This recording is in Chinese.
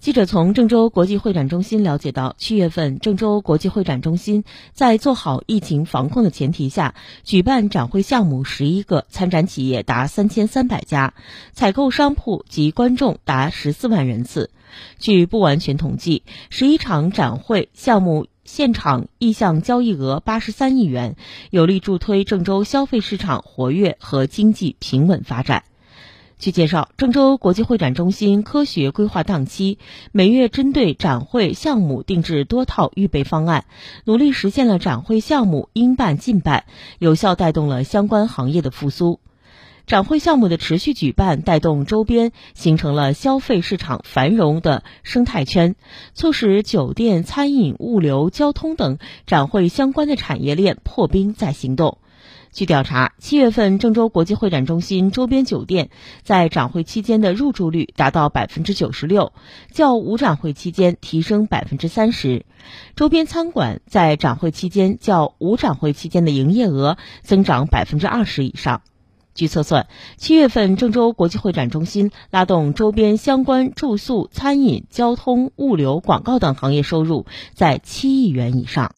记者从郑州国际会展中心了解到，七月份郑州国际会展中心在做好疫情防控的前提下，举办展会项目十一个，参展企业达三千三百家，采购商铺及观众达十四万人次。据不完全统计，十一场展会项目现场意向交易额八十三亿元，有力助推郑州消费市场活跃和经济平稳发展。据介绍，郑州国际会展中心科学规划档期，每月针对展会项目定制多套预备方案，努力实现了展会项目应办尽办，有效带动了相关行业的复苏。展会项目的持续举办，带动周边形成了消费市场繁荣的生态圈，促使酒店、餐饮、物流、交通等展会相关的产业链破冰再行动。据调查，七月份郑州国际会展中心周边酒店在展会期间的入住率达到百分之九十六，较无展会期间提升百分之三十。周边餐馆在展会期间较无展会期间的营业额增长百分之二十以上。据测算，七月份郑州国际会展中心拉动周边相关住宿、餐饮、交通、物流、广告等行业收入在七亿元以上。